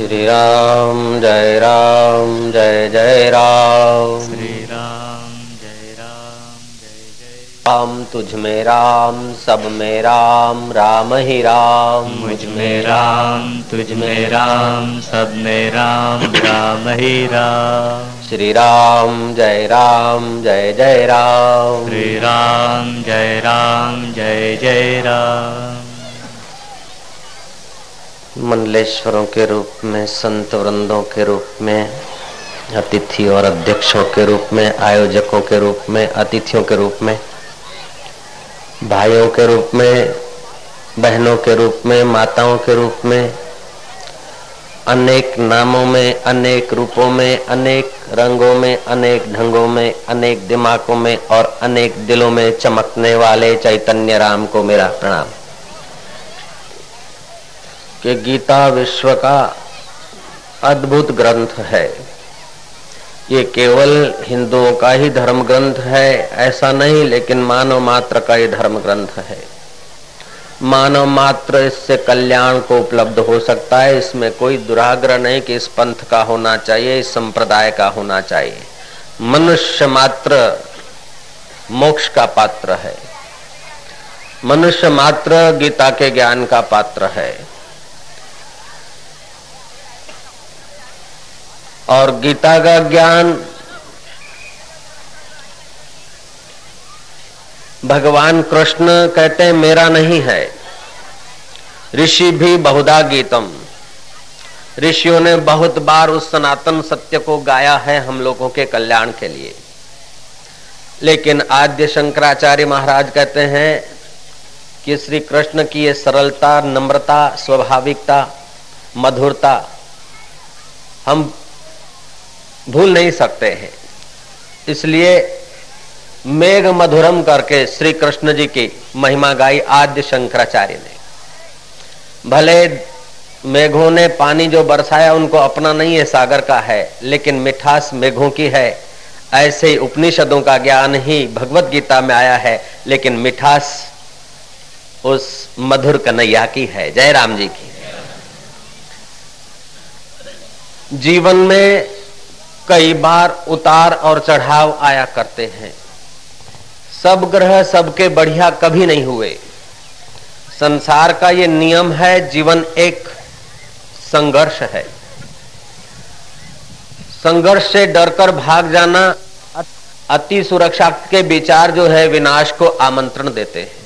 श्री राम जय राम जय जय राम। श्री राम जय राम जय जय राम। तुझ में राम सब में राम राम ही राम। मुझ में राम तुझ में राम सब में राम राम ही राम। श्री राम जय राम जय जय राम। श्री राम जय राम जय जय राम मंडलेश्वरों के रूप में, संत वृंदों के रूप में, अतिथि और अध्यक्षों के रूप में, आयोजकों के रूप में, अतिथियों के रूप में, भाइयों के रूप में, बहनों के रूप में, माताओं के रूप में, अनेक नामों में, अनेक रूपों में, अनेक रंगों में, अनेक ढंगों में, अनेक दिमागों में और अनेक दिलों में चमकने वाले चैतन्य राम को मेरा प्रणाम। कि गीता विश्व का अद्भुत ग्रंथ है। ये केवल हिंदुओं का ही धर्म ग्रंथ है, ऐसा नहीं, लेकिन मानव मात्र का ही धर्म ग्रंथ है। मानव मात्र इससे कल्याण को उपलब्ध हो सकता है, इसमें कोई दुराग्रह नहीं कि इस पंथ का होना चाहिए, इस संप्रदाय का होना चाहिए। मनुष्य मात्र मोक्ष का पात्र है। मनुष्य मात्र गीता के ज्ञान का पात्र है। और गीता का ज्ञान भगवान कृष्ण कहते हैं, मेरा नहीं है। ऋषि भी बहुधा गीतम। ऋषियों ने बहुत बार उस सनातन सत्य को गाया है हम लोगों के कल्याण के लिए। लेकिन आद्य शंकराचार्य महाराज कहते हैं कि श्री कृष्ण की ये सरलता, नम्रता, स्वाभाविकता, मधुरता, हम भूल नहीं सकते हैं। इसलिए मेघ मधुरम करके श्री कृष्ण जी की महिमा गाई आद्य शंकराचार्य ने। भले मेघों ने पानी जो बरसाया उनको अपना नहीं है, सागर का है, लेकिन मिठास मेघों की है। ऐसे ही उपनिषदों का ज्ञान ही भगवत गीता में आया है, लेकिन मिठास उस मधुर कन्हैया की है जय राम जी की। जीवन में कई बार उतार और चढ़ाव आया करते हैं। सब ग्रह सबके बढ़िया कभी नहीं हुए। संसार का ये नियम है, जीवन एक संघर्ष है। संघर्ष से डरकर भाग जाना अति सुरक्षा के विचार जो है, विनाश को आमंत्रण देते हैं।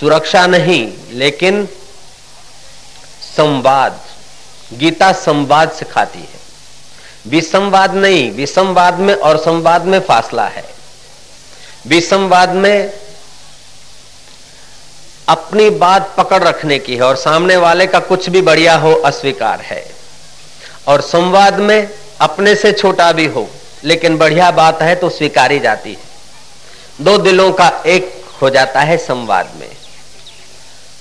सुरक्षा नहीं, लेकिन संवाद, गीता संवाद सिखाती है। विसंवाद नहीं, विसंवाद में और संवाद में फासला है। विसंवाद में अपनी बात पकड़ रखने की है और सामने वाले का कुछ भी बढ़िया हो, अस्वीकार है। और संवाद में अपने से छोटा भी हो, लेकिन बढ़िया बात है तो स्वीकारी जाती है। दो दिलों का एक हो जाता है संवाद में।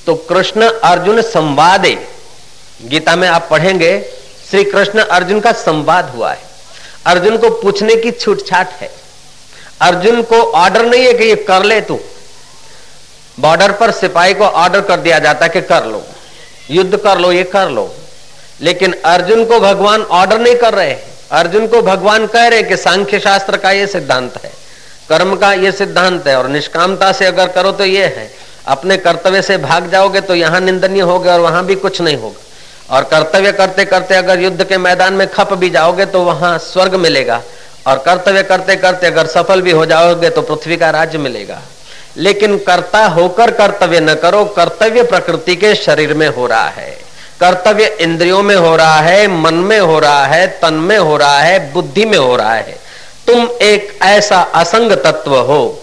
तो कृष्ण अर्जुन संवादे, गीता में आप पढ़ेंगे श्री कृष्ण अर्जुन का संवाद हुआ है। अर्जुन को पूछने की छूट छाट है। अर्जुन को ऑर्डर नहीं है कि ये कर ले तू। बॉर्डर पर सिपाही को ऑर्डर कर दिया जाता है कि कर लो। युद्ध कर लो, ये कर लो। लेकिन अर्जुन को भगवान ऑर्डर नहीं कर रहे अर्जुन को भगवान कह रहे कि सांख्य शास्त्र का ये सिद्धांत है। कर्म का ये सिद्धांत है और निष्कामता से अगर करो तो ये है। अपने कर्तव्य से भाग जाओगे तो यहाँ निंदनीय होगे और वहाँ भी कुछ नहीं होगा। और कर्तव्य करते करते अगर युद्ध के मैदान में खप भी जाओगे तो वहाँ स्वर्ग मिलेगा। और कर्तव्य करते करते अगर सफल भी हो जाओगे तो पृथ्वी का राज्य मिलेगा। लेकिन कर्ता होकर कर्तव्य न करो, कर्तव्य प्रकृति के शरीर में हो रहा है। कर्तव्य इंद्रियों में हो रहा है, मन में हो रहा है, तन में हो रहा है, बुद्धि में हो रहा है। तुम एक ऐसा असंग तत्व हो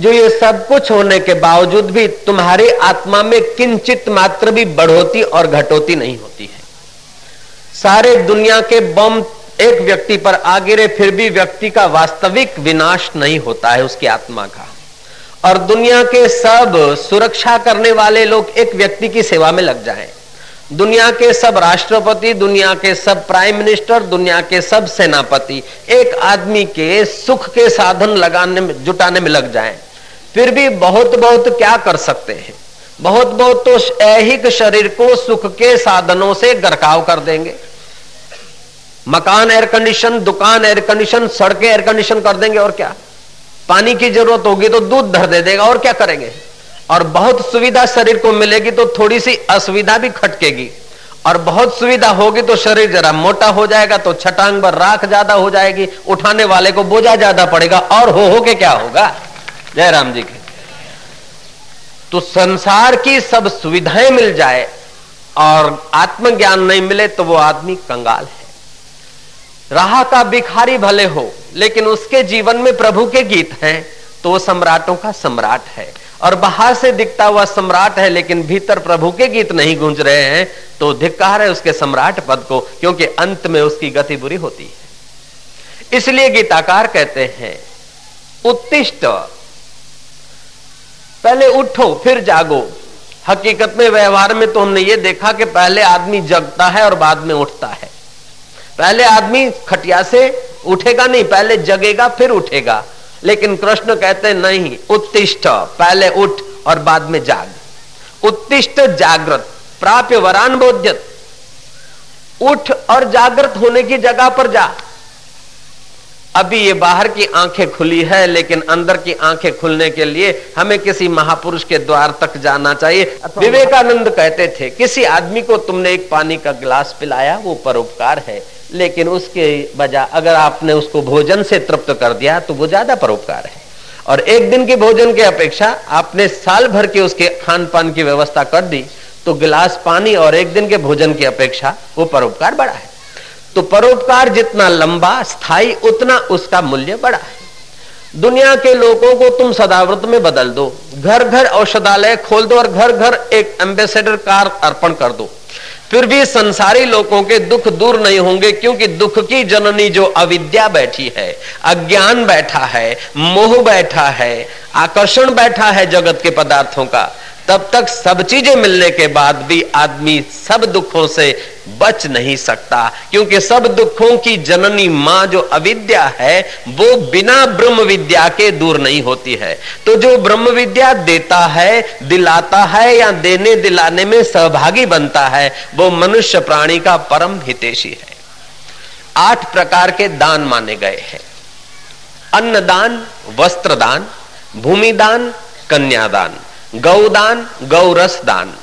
जो ये सब कुछ होने के बावजूद भी तुम्हारी आत्मा में किंचित मात्र भी बढ़ोती और घटोती नहीं होती है। सारे दुनिया के बम एक व्यक्ति पर आ गिरे, फिर भी व्यक्ति का वास्तविक विनाश नहीं होता है उसकी आत्मा का। और दुनिया के सब सुरक्षा करने वाले लोग एक व्यक्ति की सेवा में लग जाएँ। दुनिया के सब राष्ट्रपति, दुनिया के सब प्राइम मिनिस्टर, दुनिया के सब सेनापति एक आदमी के सुख के साधन लगाने में, जुटाने में लग जाएँ। फिर भी बहुत बहुत क्या कर सकते हैं? बहुत बहुत तो ऐहिक शरीर को सुख के साधनों से गरकाव कर देंगे। मकान एयर कंडीशन दुकान एयर कंडीशन सड़कें एयर कंडीशन कर देंगे और क्या? पानी की ज़रूरत होगी तो दूध धर दे देगा और क्या करेंगे? और बहुत सुविधा शरीर को मिलेगी तो थोड़ी सी असुविधा भी खटकेगी। और बहुत सुविधा होगी तो शरीर जरा मोटा हो जाएगा तो छटांग पर राख ज़्यादा हो जाएगी, उठाने वाले को बोझा ज़्यादा पड़ेगा, और हो हो के क्या होगा? जयराम जी के। तो संसार की सब सुविधाएँ मिल जाए और आत्मज्ञान नहीं मिले तो वो आदमी कंगाल है। राह का भिखारी भले हो, लेकिन उसके जीवन में प्रभु के गीत हैं तो वो सम्राटों का सम्राट है। और बाहर से दिखता हुआ सम्राट है, लेकिन भीतर प्रभु के गीत नहीं गूंज रहे हैं तो धिक्कार है उसके सम्राट पद को, क्योंकि अंत में उसकी गति बुरी होती है। इसलिए गीताकार कहते हैं, उत्तिष्ट। पहले उठो, फिर जागो। हकीकत में व्यवहार में तो हमने ये देखा कि पहले आदमी जगता है और बाद में उठता है। पहले आदमी खटिया से उठेगा नहीं, पहले जगेगा, फिर उठेगा। लेकिन कृष्ण कहते नहीं उत्तिष्ठ पहले उठ और बाद में जाग। उत्तिष्ठ जागृत प्राप्य वरान बोध्यत। उठ और जागृत होने की जगह पर जा। अभी ये बाहर की आँखें खुली है लेकिन अंदर की आँखें खुलने के लिए हमें किसी महापुरुष के द्वार तक जाना चाहिए। विवेकानंद कहते थे किसी आदमी को तुमने एक पानी का गिलास पिलाया वो परोपकार है। लेकिन उसके बजाय, अगर आपने उसको भोजन से तृप्त कर दिया तो वो ज़्यादा परोपकार है। और एक दिन के भोजन की अपेक्षा, आपने साल भर के उसके खान पान की व्यवस्था कर दी तो गिलास पानी और एक दिन के भोजन की अपेक्षा, वो परोपकार बड़ा है। तो परोपकार जितना लंबा स्थायी उतना उसका मूल्य बड़ा है। दुनिया के लोगों को तुम सदाव्रत में बदल दो। घर घर औषधालय खोल दो और घर घर एक एम्बेसडर कार अर्पण कर दो। फिर भी संसारी लोगों के दुख दूर नहीं होंगे, क्योंकि दुख की जननी जो अविद्या बैठी है, अज्ञान बैठा है, मोह बैठा है, आकर्षण बैठा है जगत के पदार्थों का तब तक सब चीज़ें मिलने के बाद भी आदमी सब दुखों से बच नहीं सकता, क्योंकि सब दुखों की जननी माँ जो अविद्या है, वो बिना ब्रह्म विद्या के दूर नहीं होती है। तो जो ब्रह्म विद्या देता है, दिलाता है या देने दिलाने में सहभागी बनता है, वो मनुष्य प्राणी का परम हितेशी है। आठ प्रकार के दान माने गए हैं। अन्नदान, वस्त्रदान, भूमिदान, कन्यादान। गौदान गौरस दान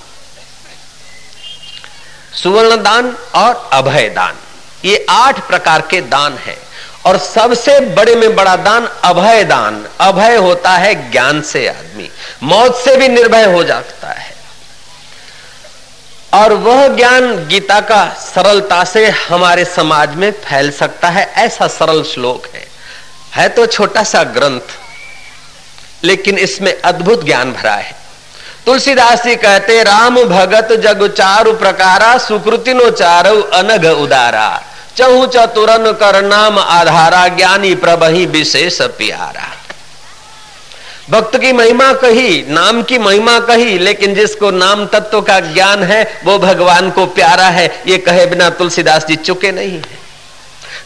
सुवर्ण दान और अभय दान ये आठ प्रकार के दान है और सबसे बड़े में बड़ा दान अभय दान अभय होता है ज्ञान से आदमी। मौत से भी निर्भय हो जाता है। और वह ज्ञान गीता का सरलता से हमारे समाज में फैल सकता है। ऐसा सरल श्लोक है। है तो छोटा सा ग्रंथ। लेकिन इसमें अद्भुत ज्ञान भरा है। तुलसीदास जी कहते, राम भगत जग चारु प्रकारा, सुकृतिनो चारु अनग उदारा। चहु चतुरन कर नाम आधारा, ज्ञानी प्रभही विशेष प्यारा। भक्त की महिमा कही, नाम की महिमा कही, लेकिन जिसको नाम तत्व का ज्ञान है, वो भगवान को प्यारा है। ये कहे बिना तुलसीदास जी चुके नहीं है।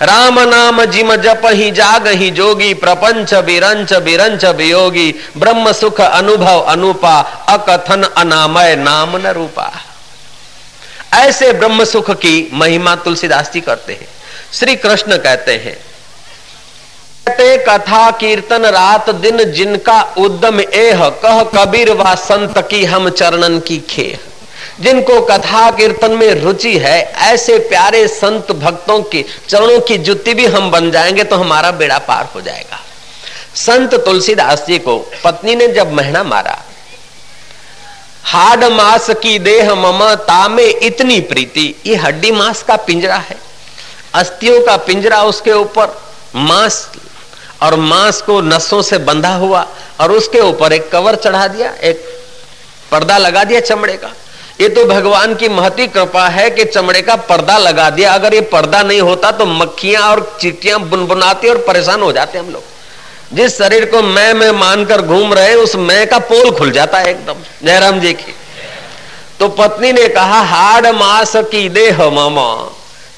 राम नाम जिम जप ही जाग ही जोगी, प्रपंच बिरंच बिरंच वियोगी, ब्रह्म सुख अनुभव अनुपा, अकथन अनामय नाम न रूपा। ऐसे ब्रह्म सुख की महिमा तुलसीदास जी करते हैं। श्री कृष्ण कहते हैं, कहते कथा कीर्तन रात दिन जिनका उद्यम एह, कह कबीर व संत की हम चरणन की खेह। जिनको कथा कीर्तन में रुचि है, ऐसे प्यारे संत भक्तों की, चरणों की जुत्ती भी हम बन जाएँगे तो हमारा बेड़ा पार हो जाएगा। संत तुलसीदास जी को पत्नी ने जब महना मारा, हाड मास की देह ममता में इतनी प्रीति, ये हड्डी मास का पिंजरा है। अस्थियों का पिंजरा उसके ऊपर, मांस, और मांस को नसों से बंधा हुआ, और उसके ऊपर एक कवर चढ़ा दिया, एक पर्दा लगा दिया चमड़े का। ये तो भगवान की महती कृपा है कि चमड़े का पर्दा लगा दिया। अगर ये पर्दा नहीं होता तो मक्खियाँ और चीटियाँ बुनबुनाती और परेशान हो जाते हम लोग। जिस शरीर को मैं मैं मानकर घूम रहे, उस मैं का पोल खुल जाता है एकदम। जयराम जी की। तो पत्नी ने कहा, हाड मास की देह मामा।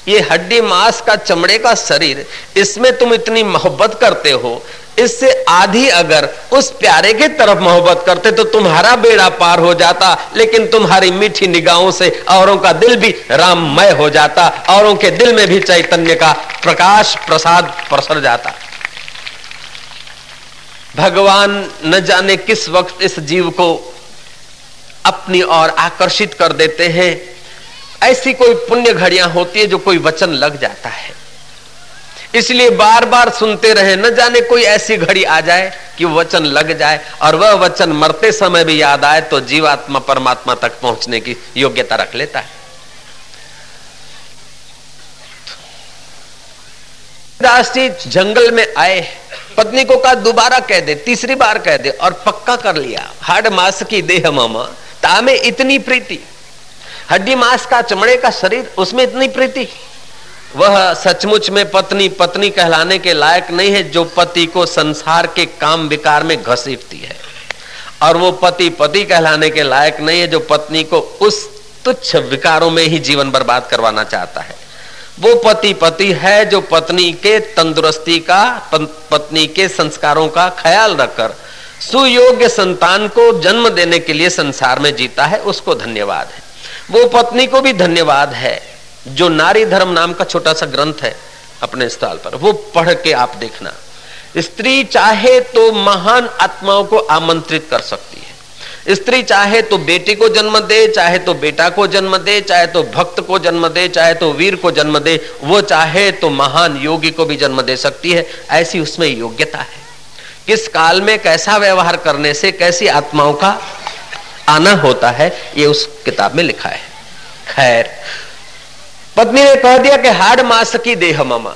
ये हड्डी मांस का चमड़े का शरीर। इसमें तुम इतनी मोहब्बत करते हो। इससे आधी अगर उस प्यारे की तरफ़ मोहब्बत करते तो तुम्हारा बेड़ा पार हो जाता, लेकिन तुम्हारी मीठी निगाहों से औरों का दिल भी राममय हो जाता, औरों के दिल में भी चैतन्य का प्रकाश प्रसाद प्रसर जाता। भगवान न जाने किस वक्त इस जीव को अपनी ओर आकर्षित कर देते हैं। ऐसी कोई पुण्य घड़ियाँ होती है जो कोई वचन लग जाता है। इसलिए बार बार सुनते रहे, न जाने कोई ऐसी घड़ी आ जाए कि वचन लग जाए और वह वचन मरते समय भी याद आए तो जीवात्मा परमात्मा तक पहुँचने की योग्यता रख लेता है। दास जी जंगल में आए, पत्नी को कहा, दोबारा कह दे, तीसरी बार कह दे और पक्का कर लिया। हाड मास की देह मामा, तामे इतनी प्रीति। हड्डी मांस का चमड़े का शरीर, उसमें इतनी प्रीति। वह सचमुच में पत्नी पत्नी कहलाने के लायक नहीं है, जो पति को संसार के काम विकार में घसीटती है। और वो पति पति कहलाने के लायक नहीं है, जो पत्नी को उस तुच्छ विकारों में ही जीवन बर्बाद करवाना चाहता है। वो पति पति है, जो पत्नी के तंदुरुस्ती का पत्नी के संस्कारों का ख्याल रखकर सुयोग्य संतान को जन्म देने के लिए संसार में जीता है, उसको धन्यवाद है। वो पत्नी को भी धन्यवाद है। जो नारी धर्म नाम का छोटा सा ग्रंथ है अपने स्थल पर, वो पढ़ के आप देखना। स्त्री चाहे तो महान आत्माओं को आमंत्रित कर सकती है। स्त्री चाहे तो बेटी को जन्म दे, चाहे तो बेटा को जन्म दे, चाहे तो भक्त को जन्म दे, चाहे तो वीर को जन्म दे, वो चाहे तो महान योगी को भी जन्म दे सकती है। ऐसी उसमें योग्यता है। किस काल में कैसा व्यवहार करने से कैसी आत्माओं का आना होता है, ये उस किताब में लिखा है। खैर पत्नी ने कह दिया कि हाड मास की देह मामा।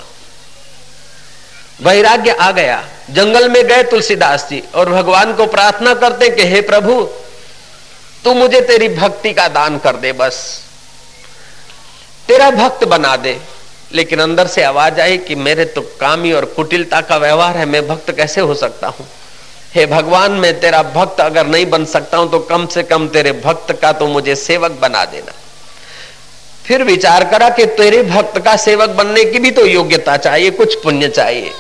वैराग्य आ गया। जंगल में गए तुलसीदास जी और भगवान को प्रार्थना करते कि, हे प्रभु, तू मुझे तेरी भक्ति का दान कर दे बस। तेरा भक्त बना दे। लेकिन अंदर से आवाज़ आई कि, मेरे तो कामी और कुटिलता का व्यवहार है, मैं भक्त कैसे हो सकता हूँ? हे भगवान, मैं तेरा भक्त अगर नहीं बन सकता हूँ तो कम से कम तेरे भक्त का तो मुझे सेवक बना देना। फिर विचार करा कि तेरे भक्त का सेवक बनने की भी तो योग्यता चाहिए, कुछ पुण्य चाहिए।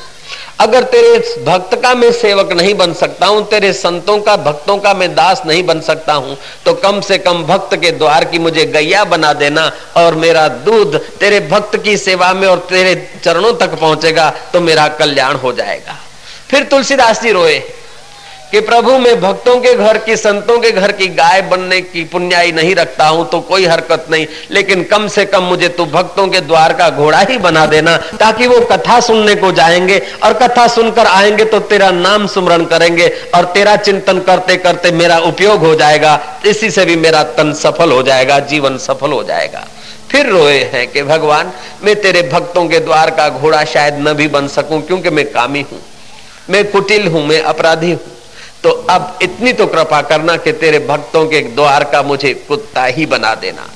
अगर तेरे भक्त का मैं सेवक नहीं बन सकता हूँ, तेरे संतों का, भक्तों का मैं दास नहीं बन सकता हूँ तो कम से कम भक्त के द्वार की मुझे गैया बना देना और मेरा दूध तेरे भक्त की सेवा में और तेरे चरणों तक पहुंचेगा तो मेरा कल्याण हो जाएगा। फिर तुलसीदास जी रोए। कि प्रभु, मैं भक्तों के घर की, संतों के घर की गाय बनने की पुण्याई नहीं रखता हूँ तो कोई हरकत नहीं। लेकिन कम से कम मुझे तू भक्तों के द्वार का घोड़ा ही बना देना, ताकि वो कथा सुनने को जाएँगे, और कथा सुनकर आएँगे तो तेरा नाम सुमरण करेंगे, और तेरा चिंतन करते करते मेरा उपयोग हो जाएगा। इसी से भी मेरा तन सफल हो जाएगा, जीवन सफल हो जाएगा। फिर रोए हैं कि भगवान, मैं तेरे भक्तों के द्वार का घोड़ा शायद न भी बन सकूँ, क्योंकि मैं कामी हूँ। मैं कुटिल हूँ, मैं अपराधी हूँ। तो अब इतनी तो कृपा करना कि तेरे भक्तों के द्वार का मुझे कुत्ता ही बना देना।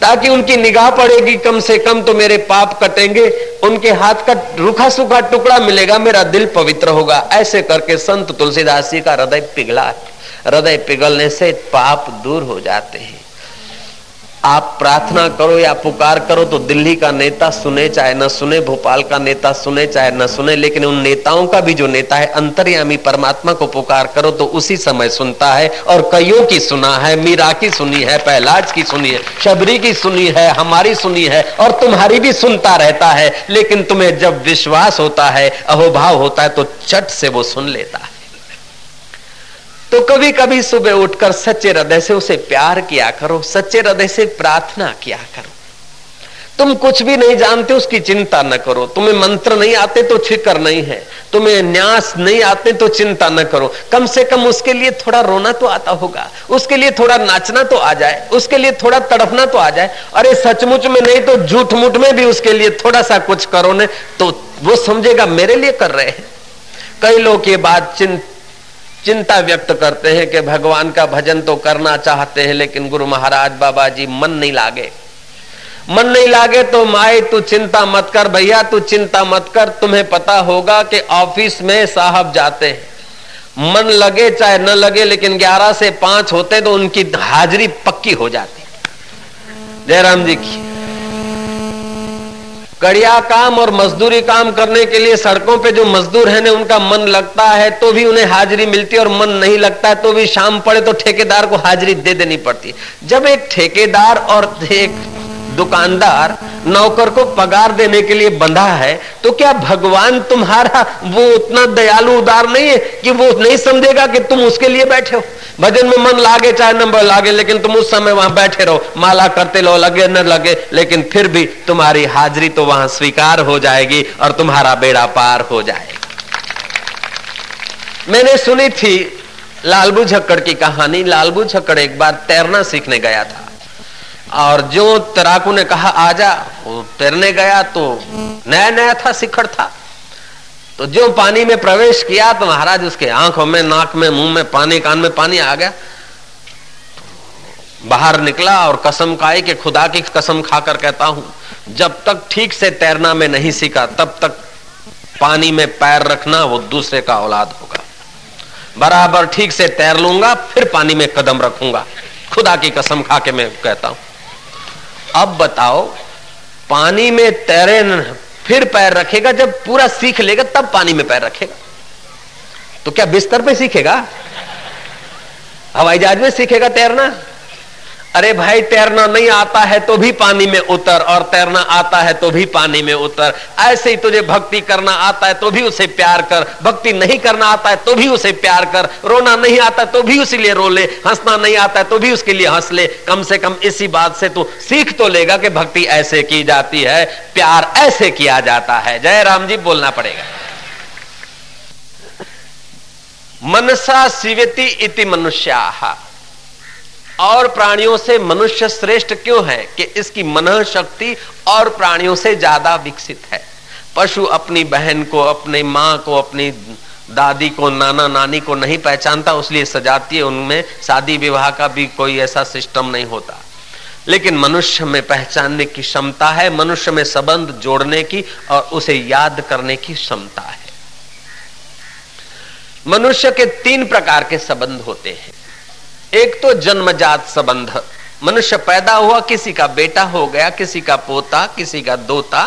ताकि उनकी निगाह पड़ेगी, कम से कम तो मेरे पाप कटेंगे, उनके हाथ का रूखा सूखा टुकड़ा मिलेगा, मेरा दिल पवित्र होगा। ऐसे करके संत तुलसीदास जी का हृदय पिघला, हृदय पिघलने से पाप दूर हो जाते हैं। आप प्रार्थना करो या पुकार करो तो दिल्ली का नेता सुने, चाहे न सुने, भोपाल का नेता सुने, चाहे न सुने, लेकिन उन नेताओं का भी जो नेता है, अंतर्यामी परमात्मा को पुकार करो तो उसी समय सुनता है और कईयों की सुना है, मीरा की सुनी है, पहलाज की सुनी है, शबरी की सुनी है, हमारी सुनी है और तुम्हारी भी सुनता रहता है, लेकिन तुम्हें जब विश्वास होता है, अहोभाव होता है तो चट से वो सुन लेता है। तो कभी कभी सुबह उठकर सच्चे हृदय से उसे प्यार किया करो, सच्चे हृदय से प्रार्थना किया करो। तुम कुछ भी नहीं जानते, उसकी चिंता न करो। तुम्हें मंत्र नहीं आते तो फ़िक्र नहीं है। तुम्हें न्यास नहीं आते तो चिंता न करो। कम से कम उसके लिए थोड़ा रोना तो आता होगा। उसके लिए थोड़ा नाचना तो आ जाए। उसके लिए थोड़ा तड़पना तो आ जाए। अरे सचमुच में नहीं तो झूठ मूठ में भी उसके लिए थोड़ा सा कुछ करो ने तो वो समझेगा मेरे लिए कर रहे हैं। कई लोग ये बात चिंता चिंता व्यक्त करते हैं कि भगवान का भजन तो करना चाहते हैं, लेकिन गुरु महाराज बाबा जी मन नहीं लागे। मन नहीं लागे तो माए, तू चिंता मत कर भैया, तू चिंता मत कर। तुम्हें पता होगा कि ऑफ़िस में साहब जाते हैं। मन लगे चाहे न लगे, लेकिन 11 से 5 होते तो उनकी हाजिरी पक्की हो जाती। जयराम जी की। कड़िया काम और मजदूरी काम करने के लिए सड़कों पे जो मजदूर है उनका मन लगता है तो भी उन्हें हाजिरी मिलती है और मन नहीं लगता है तो भी शाम पड़े तो ठेकेदार को हाजिरी दे देनी पड़ती है। जब एक ठेकेदार और एक दुकानदार नौकर को पगार देने के लिए बंधा है तो क्या भगवान तुम्हारा वो उतना दयालु उदार नहीं है कि वो नहीं समझेगा कि तुम उसके लिए बैठे हो? भजन में मन लागे चाहे नंबर लागे, लेकिन तुम उस समय वहाँ बैठे रहो। माला करते लो, लगे न लगे, लेकिन फिर भी तुम्हारी हाजिरी तो वहाँ स्वीकार हो जाएगी और तुम्हारा बेड़ा पार हो जाएगा। मैंने सुनी थी, लालबू झक्कड़ की कहानी। लालबू झक्कड़ एक बार तैरना सीखने गया था। और जो तैराकू ने कहा, आजा, वो तैरने गया तो नया नया था शिखर था। तो जो पानी में प्रवेश किया तो महाराज उसके आँखों में, नाक में, मुँह में पानी, कान में पानी आ गया। बाहर निकला और कसम खाई कि खुदा की कसम खाकर कहता हूँ, जब तक ठीक से तैरना में नहीं सीखा, तब तक पानी में पैर रखना वो दूसरे का औलाद होगा। बराबर ठीक से तैर लूँगा, फिर पानी में कदम रखूँगा। खुदा की कसम खा के मैं कहता हूँ। अब बताओ, पानी में तैरे फिर पैर रखेगा, जब पूरा सीख लेगा, तब पानी में पैर रखेगा। तो क्या बिस्तर पे सीखेगा? हवाई जहाज़ में सीखेगा तैरना? अरे भाई, तैरना नहीं आता है तो भी पानी में उतर, और तैरना आता है तो भी पानी में उतर। ऐसे ही तुझे भक्ति करना आता है तो भी उसे प्यार कर। भक्ति नहीं करना आता है तो भी उसे प्यार कर। रोना नहीं आता तो भी उसी लिए रो ले। हंसना नहीं आता है तो भी उसके लिए हंस ले। कम से कम इसी बात से तू सीख तो लेगा कि भक्ति ऐसे की जाती है, प्यार ऐसे किया जाता है। जय राम जी, बोलना पड़ेगा। मनसा शिवती इति मनुष्या। और प्राणियों से मनुष्य श्रेष्ठ क्यों है कि इसकी मन शक्ति और प्राणियों से ज़्यादा विकसित है? पशु अपनी बहन को, अपनी माँ को, अपनी दादी को, नाना नानी को नहीं पहचानता, उसलिए सजाती है उनमें शादी विवाह का भी कोई ऐसा सिस्टम नहीं होता। लेकिन मनुष्य में पहचानने की क्षमता है, मनुष्य में संबंध जोड़ने की और उसे याद करने की क्षमता है। मनुष्य के तीन प्रकार के संबंध होते हैं। एक तो जन्मजात संबंध। मनुष्य पैदा हुआ, किसी का बेटा हो गया, किसी का पोता, किसी का दोता,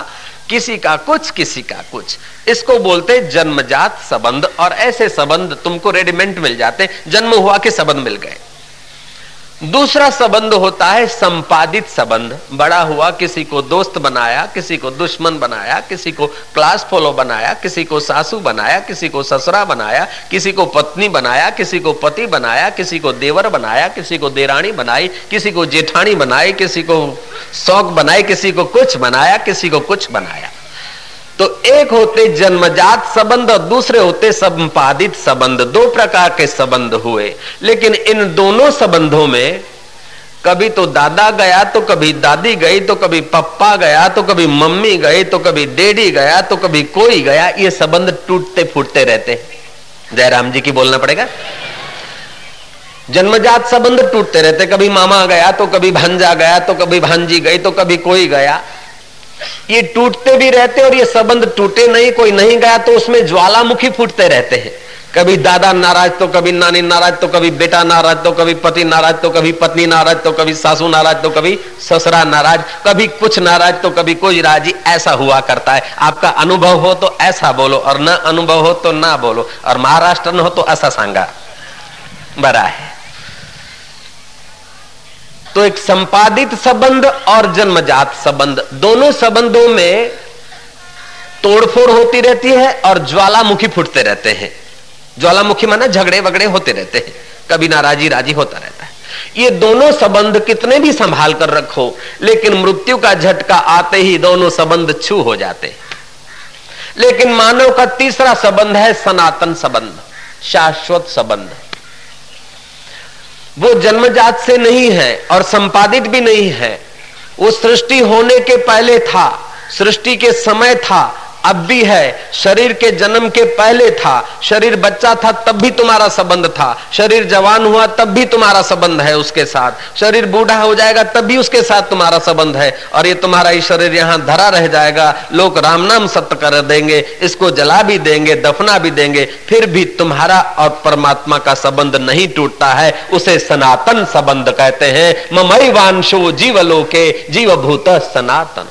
किसी का कुछ, किसी का कुछ। इसको बोलते जन्मजात संबंध, और ऐसे संबंध तुमको रेडीमेड मिल जाते जन्म हुआ के संबंध मिल गए। दूसरा संबंध होता है संपादित संबंध बड़ा हुआ किसी को दोस्त बनाया किसी को दुश्मन बनाया किसी को क्लास फॉलो बनाया किसी को सासू बनाया किसी को ससुरा बनाया किसी को पत्नी बनाया किसी को पति बनाया किसी को देवर बनाया किसी को देरानी बनाई किसी को जेठानी बनाई किसी को शौक बनाई किसी को कुछ बनाया किसी को कुछ बनाया तो एक होते जन्मजात संबंध और दूसरे होते संपादित संबंध, दो प्रकार के संबंध हुए। लेकिन इन दोनों संबंधों में कभी तो दादा गया तो कभी दादी गई तो कभी पप्पा गया तो कभी मम्मी गई तो कभी डेडी गया तो कभी कोई गया, ये संबंध टूटते फूटते रहते जयराम जी की बोलना पड़ेगा? जन्मजात संबंध टूटते रहते कभी मामा गया तो कभी भांजा गया तो कभी भांजी गई तो कभी कोई गया। ये टूटते भी रहते और ये संबंध टूटे नहीं, कोई नहीं गया तो उसमें ज्वालामुखी फूटते रहते हैं। कभी दादा नाराज़ तो कभी नानी नाराज़ तो कभी बेटा नाराज़ तो कभी पति नाराज़ तो कभी पत्नी नाराज़ तो कभी सासू नाराज़ तो कभी ससुरा नाराज़, कभी कुछ नाराज़ तो कभी कोई राज़ी, ऐसा हुआ करता है। आपका अनुभव हो तो ऐसा बोलो और न अनुभव हो तो ना बोलो। और महाराष्ट्र न हो तो ऐसा सांगा। बरा है। तो एक संपादित संबंध और जन्मजात संबंध। दोनों संबंधों में तोड़फोड़ होती रहती है और ज्वालामुखी फूटते रहते हैं। ज्वालामुखी माना झगड़े वगड़े होते रहते हैं। कभी नाराजी, राज़ी होता रहता है। ये दोनों संबंध कितने भी संभाल कर रखो, लेकिन मृत्यु का झटका आते ही दोनों संबंध छू हो जाते लेकिन मानव का तीसरा संबंध है सनातन संबंध, शाश्वत संबंध। वो जन्मजात से नहीं है और संपादित भी नहीं है। वो सृष्टि होने के पहले था, सृष्टि के समय था अब भी है। शरीर के जन्म के पहले था। शरीर बच्चा था, तब भी तुम्हारा संबंध था। शरीर जवान हुआ, तब भी तुम्हारा संबंध है उसके साथ। शरीर बूढ़ा हो जाएगा, तब भी उसके साथ तुम्हारा संबंध है। और ये तुम्हारा ही शरीर यहाँ धरा रह जाएगा। लोग राम नाम सत्य कर देंगे, इसको जला भी देंगे, दफना भी देंगे। फिर भी तुम्हारा और परमात्मा का संबंध नहीं टूटता है। उसे सनातन संबंध कहते हैं। ममई वांशो जीवलोके, जीवभूत सनातन।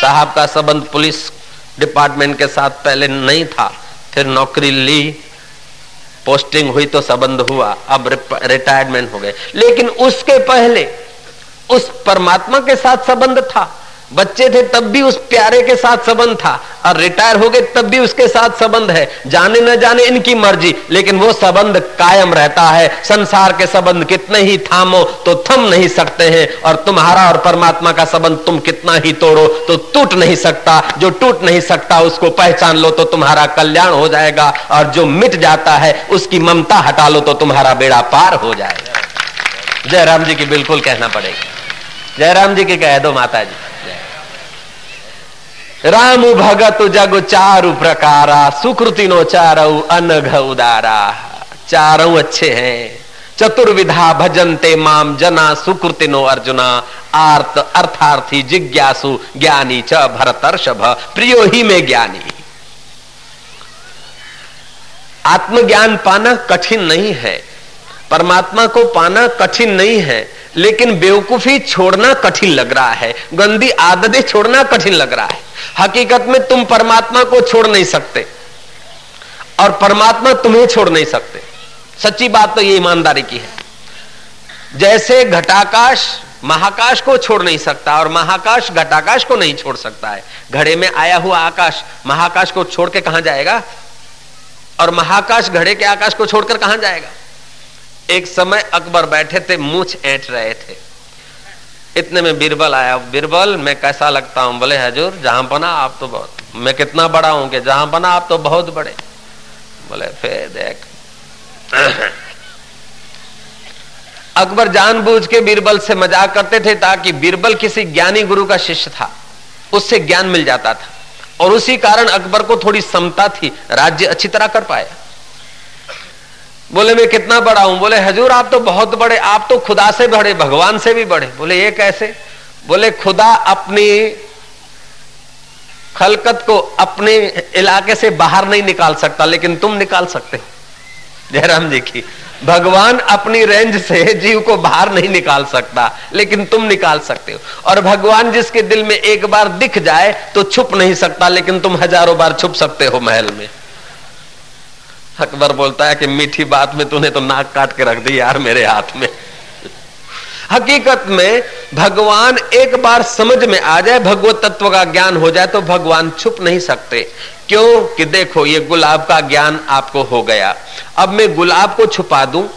साहब का संबंध पुलिस डिपार्टमेंट के साथ पहले नहीं था, फिर नौकरी ली, पोस्टिंग हुई तो संबंध हुआ, अब रिटायरमेंट हो गए। लेकिन उसके पहले उस परमात्मा के साथ संबंध था। बच्चे थे, तब भी उस प्यारे के साथ संबंध था। और रिटायर हो गए, तब भी उसके साथ संबंध है। जाने न जाने इनकी मर्ज़ी, लेकिन वो संबंध कायम रहता है। संसार के संबंध कितने ही थामो तो थम नहीं सकते हैं। और तुम्हारा और परमात्मा का संबंध तुम कितना ही तोड़ो तो टूट नहीं सकता। जो टूट नहीं सकता, उसको पहचान लो तो तुम्हारा कल्याण हो जाएगा। और जो मिट जाता है, उसकी ममता हटा लो तो तुम्हारा बेड़ा पार हो जाएगा। जयराम जी की बिल्कुल कहना पड़ेगा। जयराम जी की कह दो माता जी राम भगत जग चारु प्रकारा सुकृति नो चारऊ अनघ उदारा। चारों अच्छे हैं। चतुर्विधा भजनते माम जना सुकृति नो अर्जुना। आर्त, अर्थार्थी, जिज्ञासु, ज्ञानी च भरतर्षभ। प्रियो ही में ज्ञानी। आत्मज्ञान पाना कठिन नहीं है। परमात्मा को पाना कठिन नहीं है, लेकिन बेवकूफ़ी छोड़ना कठिन लग रहा है, गंदी आदतें छोड़ना कठिन लग रहा है। हकीकत में तुम परमात्मा को छोड़ नहीं सकते, और परमात्मा तुम्हें छोड़ नहीं सकते। सच्ची बात तो ये ईमानदारी की है। जैसे घटाकाश महाकाश को छोड़ नहीं सकता, और महाकाश घटाकाश को नहीं छोड़ सकता है। घड़े में आया हुआ आकाश, महाकाश को छोड़ के कहाँ जाएगा? और महाकाश घड़े के आकाश को छोड़कर कहाँ जाएगा? एक समय अकबर बैठे थे, मूछ ऐठ रहे थे। इतने में बीरबल आया। बीरबल, मैं कैसा लगता हूँ? बोले, हजूर, जहाँ बना आप तो बहुत, मैं कितना बड़ा हूँ जहाँ बना आप तो बहुत बड़े। बोले, फिर देख। अकबर जानबूझ के बीरबल से मज़ाक करते थे ताकि बीरबल किसी ज्ञानी गुरु का शिष्य था। उससे ज्ञान मिल जाता था। और उसी कारण अकबर को थोड़ी समता थी। राज्य अच्छी तरह कर पाया। बोले, मैं कितना बड़ा हूँ? बोले, हजूर, आप तो बहुत बड़े, आप तो खुदा से बड़े, भगवान से भी बड़े। बोले, ये कैसे? बोले, खुदा अपनी खलकत को अपने इलाके से बाहर नहीं निकाल सकता, लेकिन तुम निकाल सकते हो। जयराम जी की, भगवान अपनी रेंज से जीव को बाहर नहीं निकाल सकता, लेकिन तुम निकाल सकते हो। और भगवान जिसके दिल में एक बार दिख जाए तो छुप नहीं सकता, लेकिन तुम हज़ारों बार छुप सकते हो महल में। अकबर बोलता है कि मीठी बात में तूने तो नाक काट के रख दी यार मेरे हाथ में। हकीकत में भगवान एक बार समझ में आ जाए, भगवत तत्व का ज्ञान हो जाए तो भगवान छुप नहीं सकते। क्यों? कि देखो, ये गुलाब का ज्ञान आपको हो गया। अब मैं गुलाब को छुपा दूँ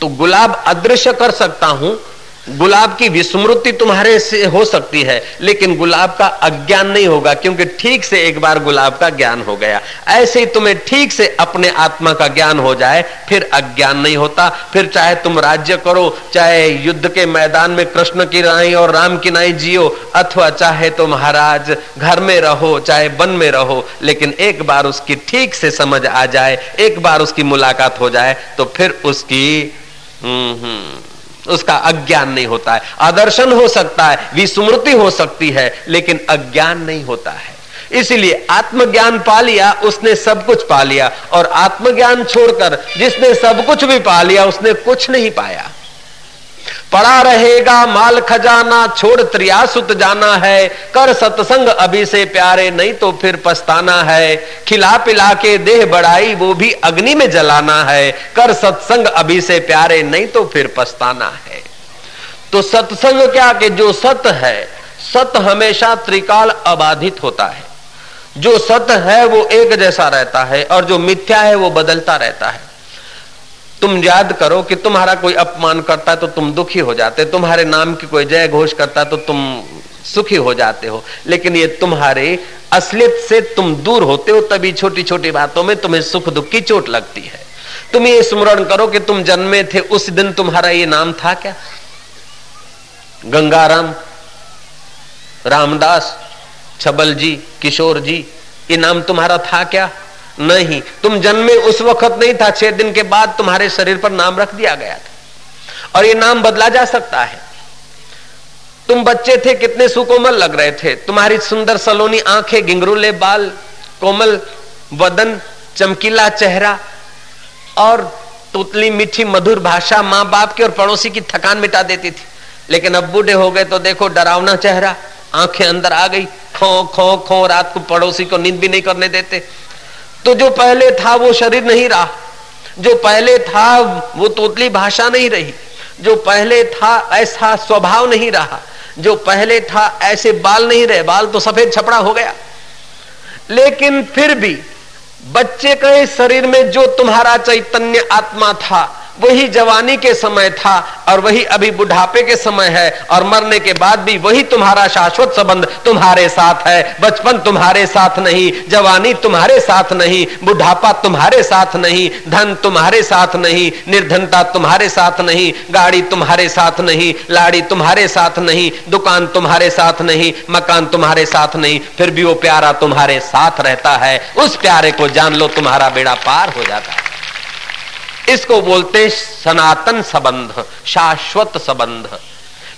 तो गुलाब अदृश्य कर सकता हूँ गुलाब की विस्मृति तुम्हारे से हो सकती है, लेकिन गुलाब का अज्ञान नहीं होगा, क्योंकि ठीक से एक बार गुलाब का ज्ञान हो गया। ऐसे ही तुम्हें ठीक से अपने आत्मा का ज्ञान हो जाए, फिर अज्ञान नहीं होता। फिर चाहे तुम राज्य करो, चाहे युद्ध के मैदान में कृष्ण की नाई और राम की नाई जियो, अथवा चाहे तो महाराज घर में रहो, चाहे वन में रहो, लेकिन एक बार उसकी ठीक से समझ आ जाए, एक बार उसकी मुलाकात हो जाए तो फिर उसकी हम्म हम्म। उसका अज्ञान नहीं होता है। आदर्शन हो सकता है, विस्मृति हो सकती है, लेकिन अज्ञान नहीं होता है। इसीलिए आत्मज्ञान पा लिया, उसने सब कुछ पा लिया, और आत्मज्ञान छोड़कर जिसने सब कुछ भी पा लिया, उसने कुछ नहीं पाया। पड़ा रहेगा माल खजाना, छोड़ त्रियासुत जाना है। कर सत्संग अभी से प्यारे, नहीं तो फिर पछताना है। खिला पिला के देह बढ़ाई, वो भी अग्नि में जलाना है। कर सत्संग अभी से प्यारे, नहीं तो फिर पछताना है। तो सत्संग क्या कि जो सत है, सत हमेशा त्रिकाल अबाधित होता है। जो सत है, वो एक जैसा रहता है, और जो मिथ्या है, वो बदलता रहता है। तुम याद करो कि तुम्हारा कोई अपमान करता है तो तुम दुखी हो जाते तुम्हारे नाम की कोई जय घोष करता है तो तुम सुखी हो जाते हो। लेकिन ये तुम्हारे असलियत से तुम दूर होते हो, तभी छोटी छोटी बातों में तुम्हें सुख दुख की चोट लगती है। तुम ये स्मरण करो कि तुम जन्मे थे, उस दिन तुम्हारा ये नाम था क्या? गंगाराम, रामदास छबल जी किशोर जी ये नाम तुम्हारा था क्या? नहीं। तुम जन्मे उस वक्त नहीं था, छह दिन के बाद तुम्हारे शरीर पर नाम रख दिया गया था। और ये नाम बदला जा सकता है। तुम बच्चे थे, कितने सुकोमल लग रहे थे। तुम्हारी सुंदर सलोनी आँखें, गिंगरूले बाल, कोमल वदन, चमकीला चेहरा और तुतली मीठी मधुर भाषा माँ बाप की और पड़ोसी की थकान मिटा देती थी। लेकिन अब बूढ़े हो गए तो देखो, डरावना चेहरा, आँखें अंदर आ गई। खो खो खो, रात को पड़ोसी को नींद भी नहीं करने देते। तो जो पहले था वो शरीर नहीं रहा। जो पहले था वो तोतली भाषा नहीं रही। जो पहले था ऐसा स्वभाव नहीं रहा। जो पहले था ऐसे बाल नहीं रहे। बाल तो सफ़ेद छपड़ा हो गया। लेकिन फिर भी बच्चे के शरीर में जो तुम्हारा चैतन्य आत्मा था वही जवानी के समय था और वही अभी बुढ़ापे के समय है और मरने के बाद भी वही तुम्हारा शाश्वत संबंध तुम्हारे साथ है बचपन तुम्हारे साथ नहीं जवानी तुम्हारे साथ नहीं बुढ़ापा तुम्हारे साथ नहीं धन तुम्हारे साथ नहीं निर्धनता तुम्हारे साथ नहीं गाड़ी तुम्हारे साथ नहीं लाड़ी तुम्हारे साथ नहीं दुकान तुम्हारे साथ नहीं मकान तुम्हारे साथ नहीं फिर भी वो प्यारा तुम्हारे साथ रहता है उस प्यारे को जान लो तुम्हारा बेड़ा पार हो जाता है इसको बोलते सनातन संबंध, शाश्वत संबंध।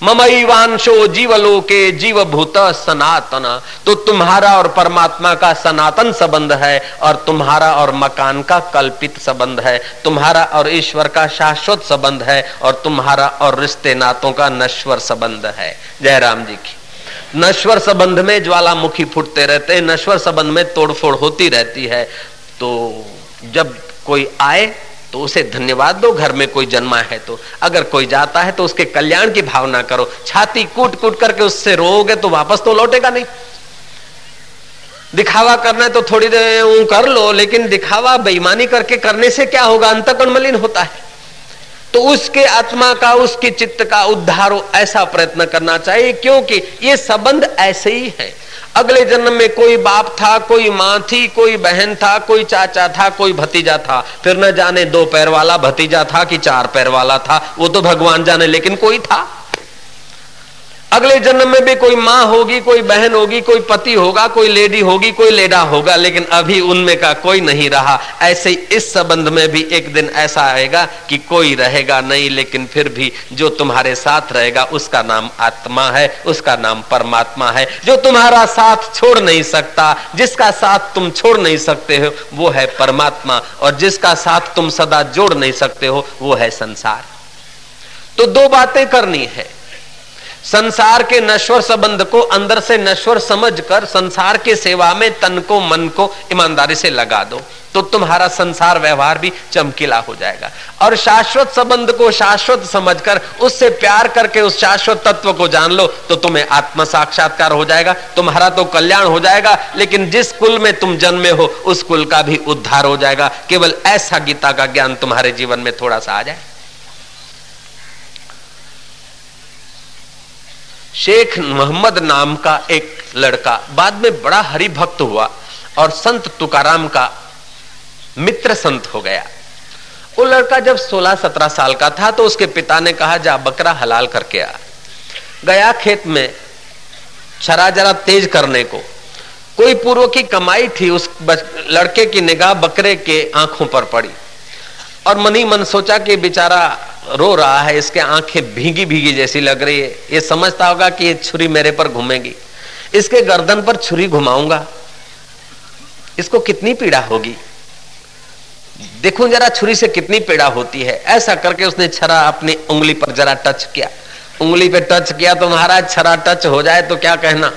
ममईवांशो जीवलोके जीवभूत सनातन। तो तुम्हारा और परमात्मा का सनातन संबंध है और तुम्हारा और मकान का कल्पित संबंध है। तुम्हारा और ईश्वर का शाश्वत संबंध है और तुम्हारा और रिश्ते नातों का नश्वर संबंध है। जयराम जी की। नश्वर संबंध में ज्वालामुखी फूटते रहते हैं, नश्वर संबंध में तोड़फोड़ होती रहती है। तो जब कोई आए तो उसे धन्यवाद दो, घर में कोई जन्मा है तो। अगर कोई जाता है तो उसके कल्याण की भावना करो। छाती कूट कूट करके उससे रोगे तो वापस तो लौटेगा नहीं। दिखावा करना है तो थोड़ी देर कर लो, लेकिन दिखावा बेईमानी करके करने से क्या होगा? अंतकण मलिन होता है। तो उसके आत्मा का, उसके चित्त का उद्धार ऐसा प्रयत्न करना चाहिए, क्योंकि ये संबंध ऐसे ही है। अगले जन्म में कोई बाप था, कोई माँ थी, कोई बहन था, कोई चाचा था, कोई भतीजा था। फिर न जाने दो पैर वाला भतीजा था कि चार पैर वाला था, वो तो भगवान जाने, लेकिन कोई था। अगले जन्म में भी कोई माँ होगी, कोई बहन होगी, कोई पति होगा, कोई लेडी होगी, कोई लेडा होगा, लेकिन अभी उनमें का कोई नहीं रहा। ऐसे इस संबंध में भी एक दिन ऐसा आएगा कि कोई रहेगा नहीं, लेकिन फिर भी जो तुम्हारे साथ रहेगा, उसका नाम आत्मा है, उसका नाम परमात्मा है। जो तुम्हारा साथ छोड़ नहीं सकता, जिसका साथ तुम छोड़ नहीं सकते हो, वो है परमात्मा, और जिसका साथ तुम सदा जोड़ नहीं सकते हो, वो है संसार। तो दो बातें करनी है। संसार के नश्वर संबंध को अंदर से नश्वर समझकर संसार के सेवा में तन को, मन को ईमानदारी से लगा दो तो तुम्हारा संसार व्यवहार भी चमकीला हो जाएगा। और शाश्वत संबंध को शाश्वत समझकर, उससे प्यार करके उस शाश्वत तत्व को जान लो तो तुम्हें आत्म साक्षात्कार हो जाएगा। तुम्हारा तो कल्याण हो जाएगा, लेकिन जिस कुल में तुम जन्मे हो, उस कुल का भी उद्धार हो जाएगा। केवल ऐसा गीता का ज्ञान तुम्हारे जीवन में थोड़ा सा आ जाए। शेख मोहम्मद नाम का एक लड़का, बाद में बड़ा हरि भक्त हुआ और संत तुकाराम का मित्र संत हो गया। वो लड़का जब 16-17 साल का था तो उसके पिता ने कहा, जा बकरा हलाल करके आ। गया खेत में छरा जरा तेज करने को। कोई पूर्व की कमाई थी, उस लड़के की निगाह बकरे के आँखों पर पड़ी और मनी मन सोचा कि बेचारा रो रहा है, इसके आँखें भीगी भीगी जैसी लग रही है। ये समझता होगा कि ये छुरी मेरे पर घूमेगी। इसके गर्दन पर छुरी घुमाऊँगा। इसको कितनी पीड़ा होगी? देखो जरा छुरी से कितनी पीड़ा होती है। ऐसा करके उसने छरा अपनी उंगली पर जरा टच किया। उंगली पे टच किया तो महाराज, छरा टच हो जाए तो क्या कहना?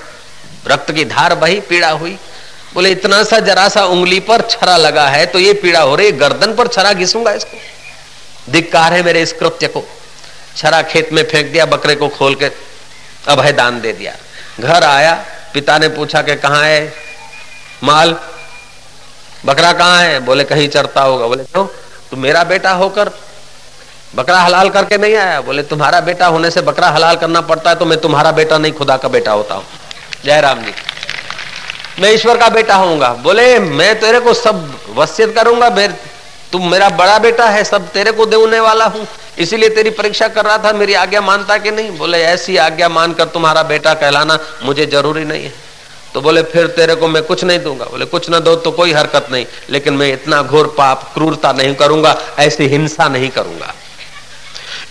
रक्त की धार बही, पीड़ा हुई। बोले, इतना सा जरा सा उंगली पर छरा लगा है तो ये पीड़ा हो रही गर्दन पर छरा घिसूँगा इसको। धिक्कार है मेरे इस कृत्य को। छरा खेत में फेंक दिया, बकरे को खोल के अभय दान दे दिया। घर आया, पिता ने पूछा कि कहा है? माल, बकरा कहाँ है? बोले, कहीं चरता होगा। बोले, क्यों? तू मेरा बेटा होकर बकरा हलाल करके नहीं आया? बोले, तुम्हारा बेटा होने से बकरा हलाल करना पड़ता है तो मैं तुम्हारा बेटा नहीं, खुदा का बेटा होता हूँ। जय राम जी। मैं ईश्वर का बेटा होऊँगा। बोले, मैं तेरे को सब वसियत करूँगा तुम मेरा बड़ा बेटा है, सब तेरे को देने वाला हूँ। इसीलिए तेरी परीक्षा कर रहा था, मेरी आज्ञा मानता कि नहीं? बोले, ऐसी आज्ञा मानकर तुम्हारा बेटा कहलाना मुझे ज़रूरी नहीं है। तो बोले, फिर तेरे को मैं कुछ नहीं दूँगा। बोले, कुछ ना दो तो कोई हरकत नहीं, लेकिन मैं इतना घोर पाप, क्रूरता नहीं करूँगा, ऐसी हिंसा नहीं करूँगा।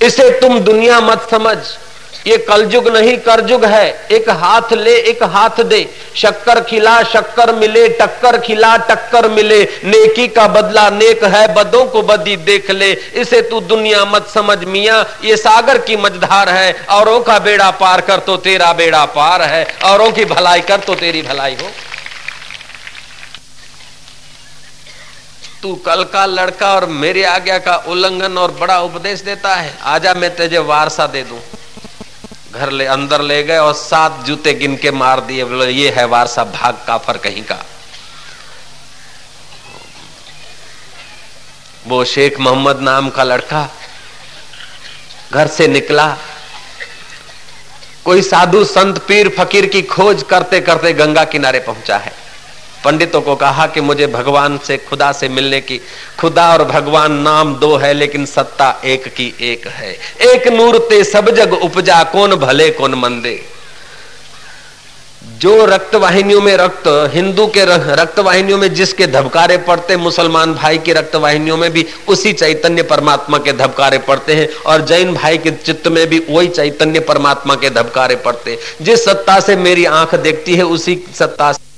इसे तुम दुनिया मत समझ। ये कलयुग नहीं, करजुग है। एक हाथ ले, एक हाथ दे। शक्कर खिला, शक्कर मिले, टक्कर खिला, टक्कर मिले। नेकी का बदला, नेक है, बदों को बदी देख ले। इसे तू दुनिया मत समझ, मिया। ये सागर की मझधार है। औरों का बेड़ा पार कर तो तेरा बेड़ा पार है। औरों की भलाई कर तो तेरी भलाई हो। तू कल का लड़का और मेरे आज्ञा का उल्लंघन और बड़ा उपदेश देता है। आजा मैं तुझे वारसा दे दूँ। घर ले, अंदर ले गए और सात जूते गिन के मार दिए। बोले, ये है वारसा भाग काफर कहीं का। वो शेख मोहम्मद नाम का लड़का घर से निकला। कोई साधु संत पीर फकीर की खोज करते करते गंगा किनारे पहुँचा है। पंडितों को कहा कि मुझे भगवान से, खुदा से मिलने की, खुदा और भगवान नाम दो है, लेकिन सत्ता एक की एक है। एक नूर ते सब जग उपजा, कौन भले, कौन मंदे। जो रक्त वाहिनियों में रक्त, हिंदू के रक्त वाहिनियों में जिसके धबकारे पड़ते, मुसलमान भाई की रक्त वाहिनियों में भी उसी चैतन्य परमात्मा के धबकारे पड़ते हैं, और जैन भाई के चित्त में भी वही चैतन्य परमात्मा के धबकारे पड़ते हैं। जिस सत्ता से मेरी आँख देखती है, उसी सत्ता से